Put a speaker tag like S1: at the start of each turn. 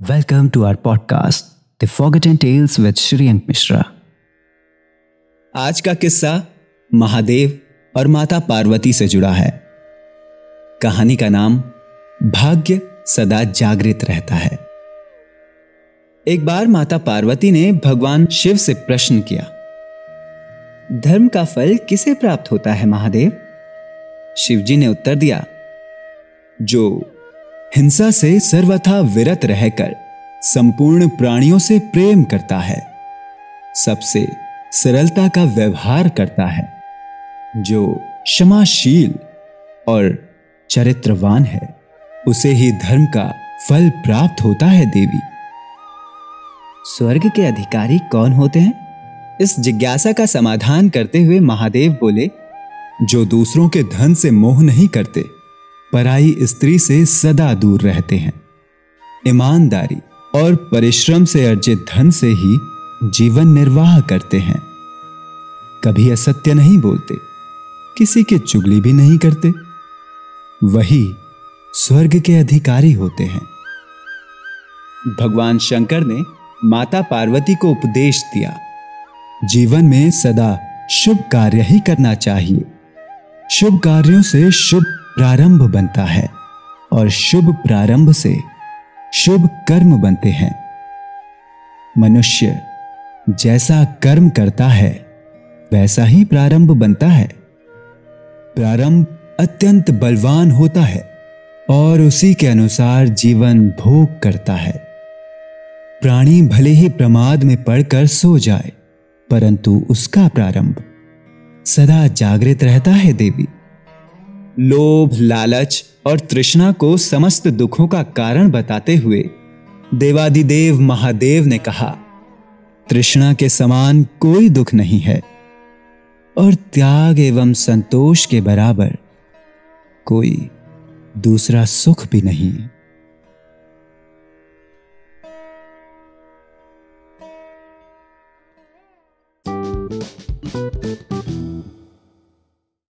S1: Welcome to our podcast, The Forgotten Tales with Shriyank Mishra.
S2: आज का किस्सा महादेव और माता पार्वती से जुड़ा है। कहानी का नाम भाग्य सदा जागृत रहता है। एक बार माता पार्वती ने भगवान शिव से प्रश्न किया धर्म का फल किसे प्राप्त होता है महादेव? शिवजी ने उत्तर दिया जो हिंसा से सर्वथा विरत रहकर, संपूर्ण प्राणियों से प्रेम करता है। सबसे सरलता का व्यवहार करता है, जो क्षमाशील और चरित्रवान है, उसे ही धर्म का फल प्राप्त होता है देवी। स्वर्ग के अधिकारी कौन होते हैं? इस जिज्ञासा का समाधान करते हुए महादेव बोले, जो दूसरों के धन से मोह नहीं करते पराई स्त्री से सदा दूर रहते हैं। ईमानदारी और परिश्रम से अर्जित धन से ही जीवन निर्वाह करते हैं। कभी असत्य नहीं बोलते, किसी की चुगली भी नहीं करते। वही स्वर्ग के अधिकारी होते हैं। भगवान शंकर ने माता पार्वती को उपदेश दिया, जीवन में सदा शुभ कार्य ही करना चाहिए। शुभ कार्यों से शुभ प्रारंभ बनता है और शुभ प्रारंभ से शुभ कर्म बनते हैं। मनुष्य जैसा कर्म करता है, वैसा ही प्रारंभ बनता है। प्रारंभ अत्यंत बलवान होता है और उसी के अनुसार जीवन भोग करता है। प्राणी भले ही प्रमाद में पड़कर सो जाए, परंतु उसका प्रारंभ सदा जागृत रहता है देवी। लोभ, लालच और तृष्णा को समस्त दुखों का कारण बताते हुए देवादिदेव महादेव ने कहा, तृष्णा के समान कोई दुख नहीं है और त्याग एवं संतोष के बराबर कोई दूसरा सुख भी नहीं।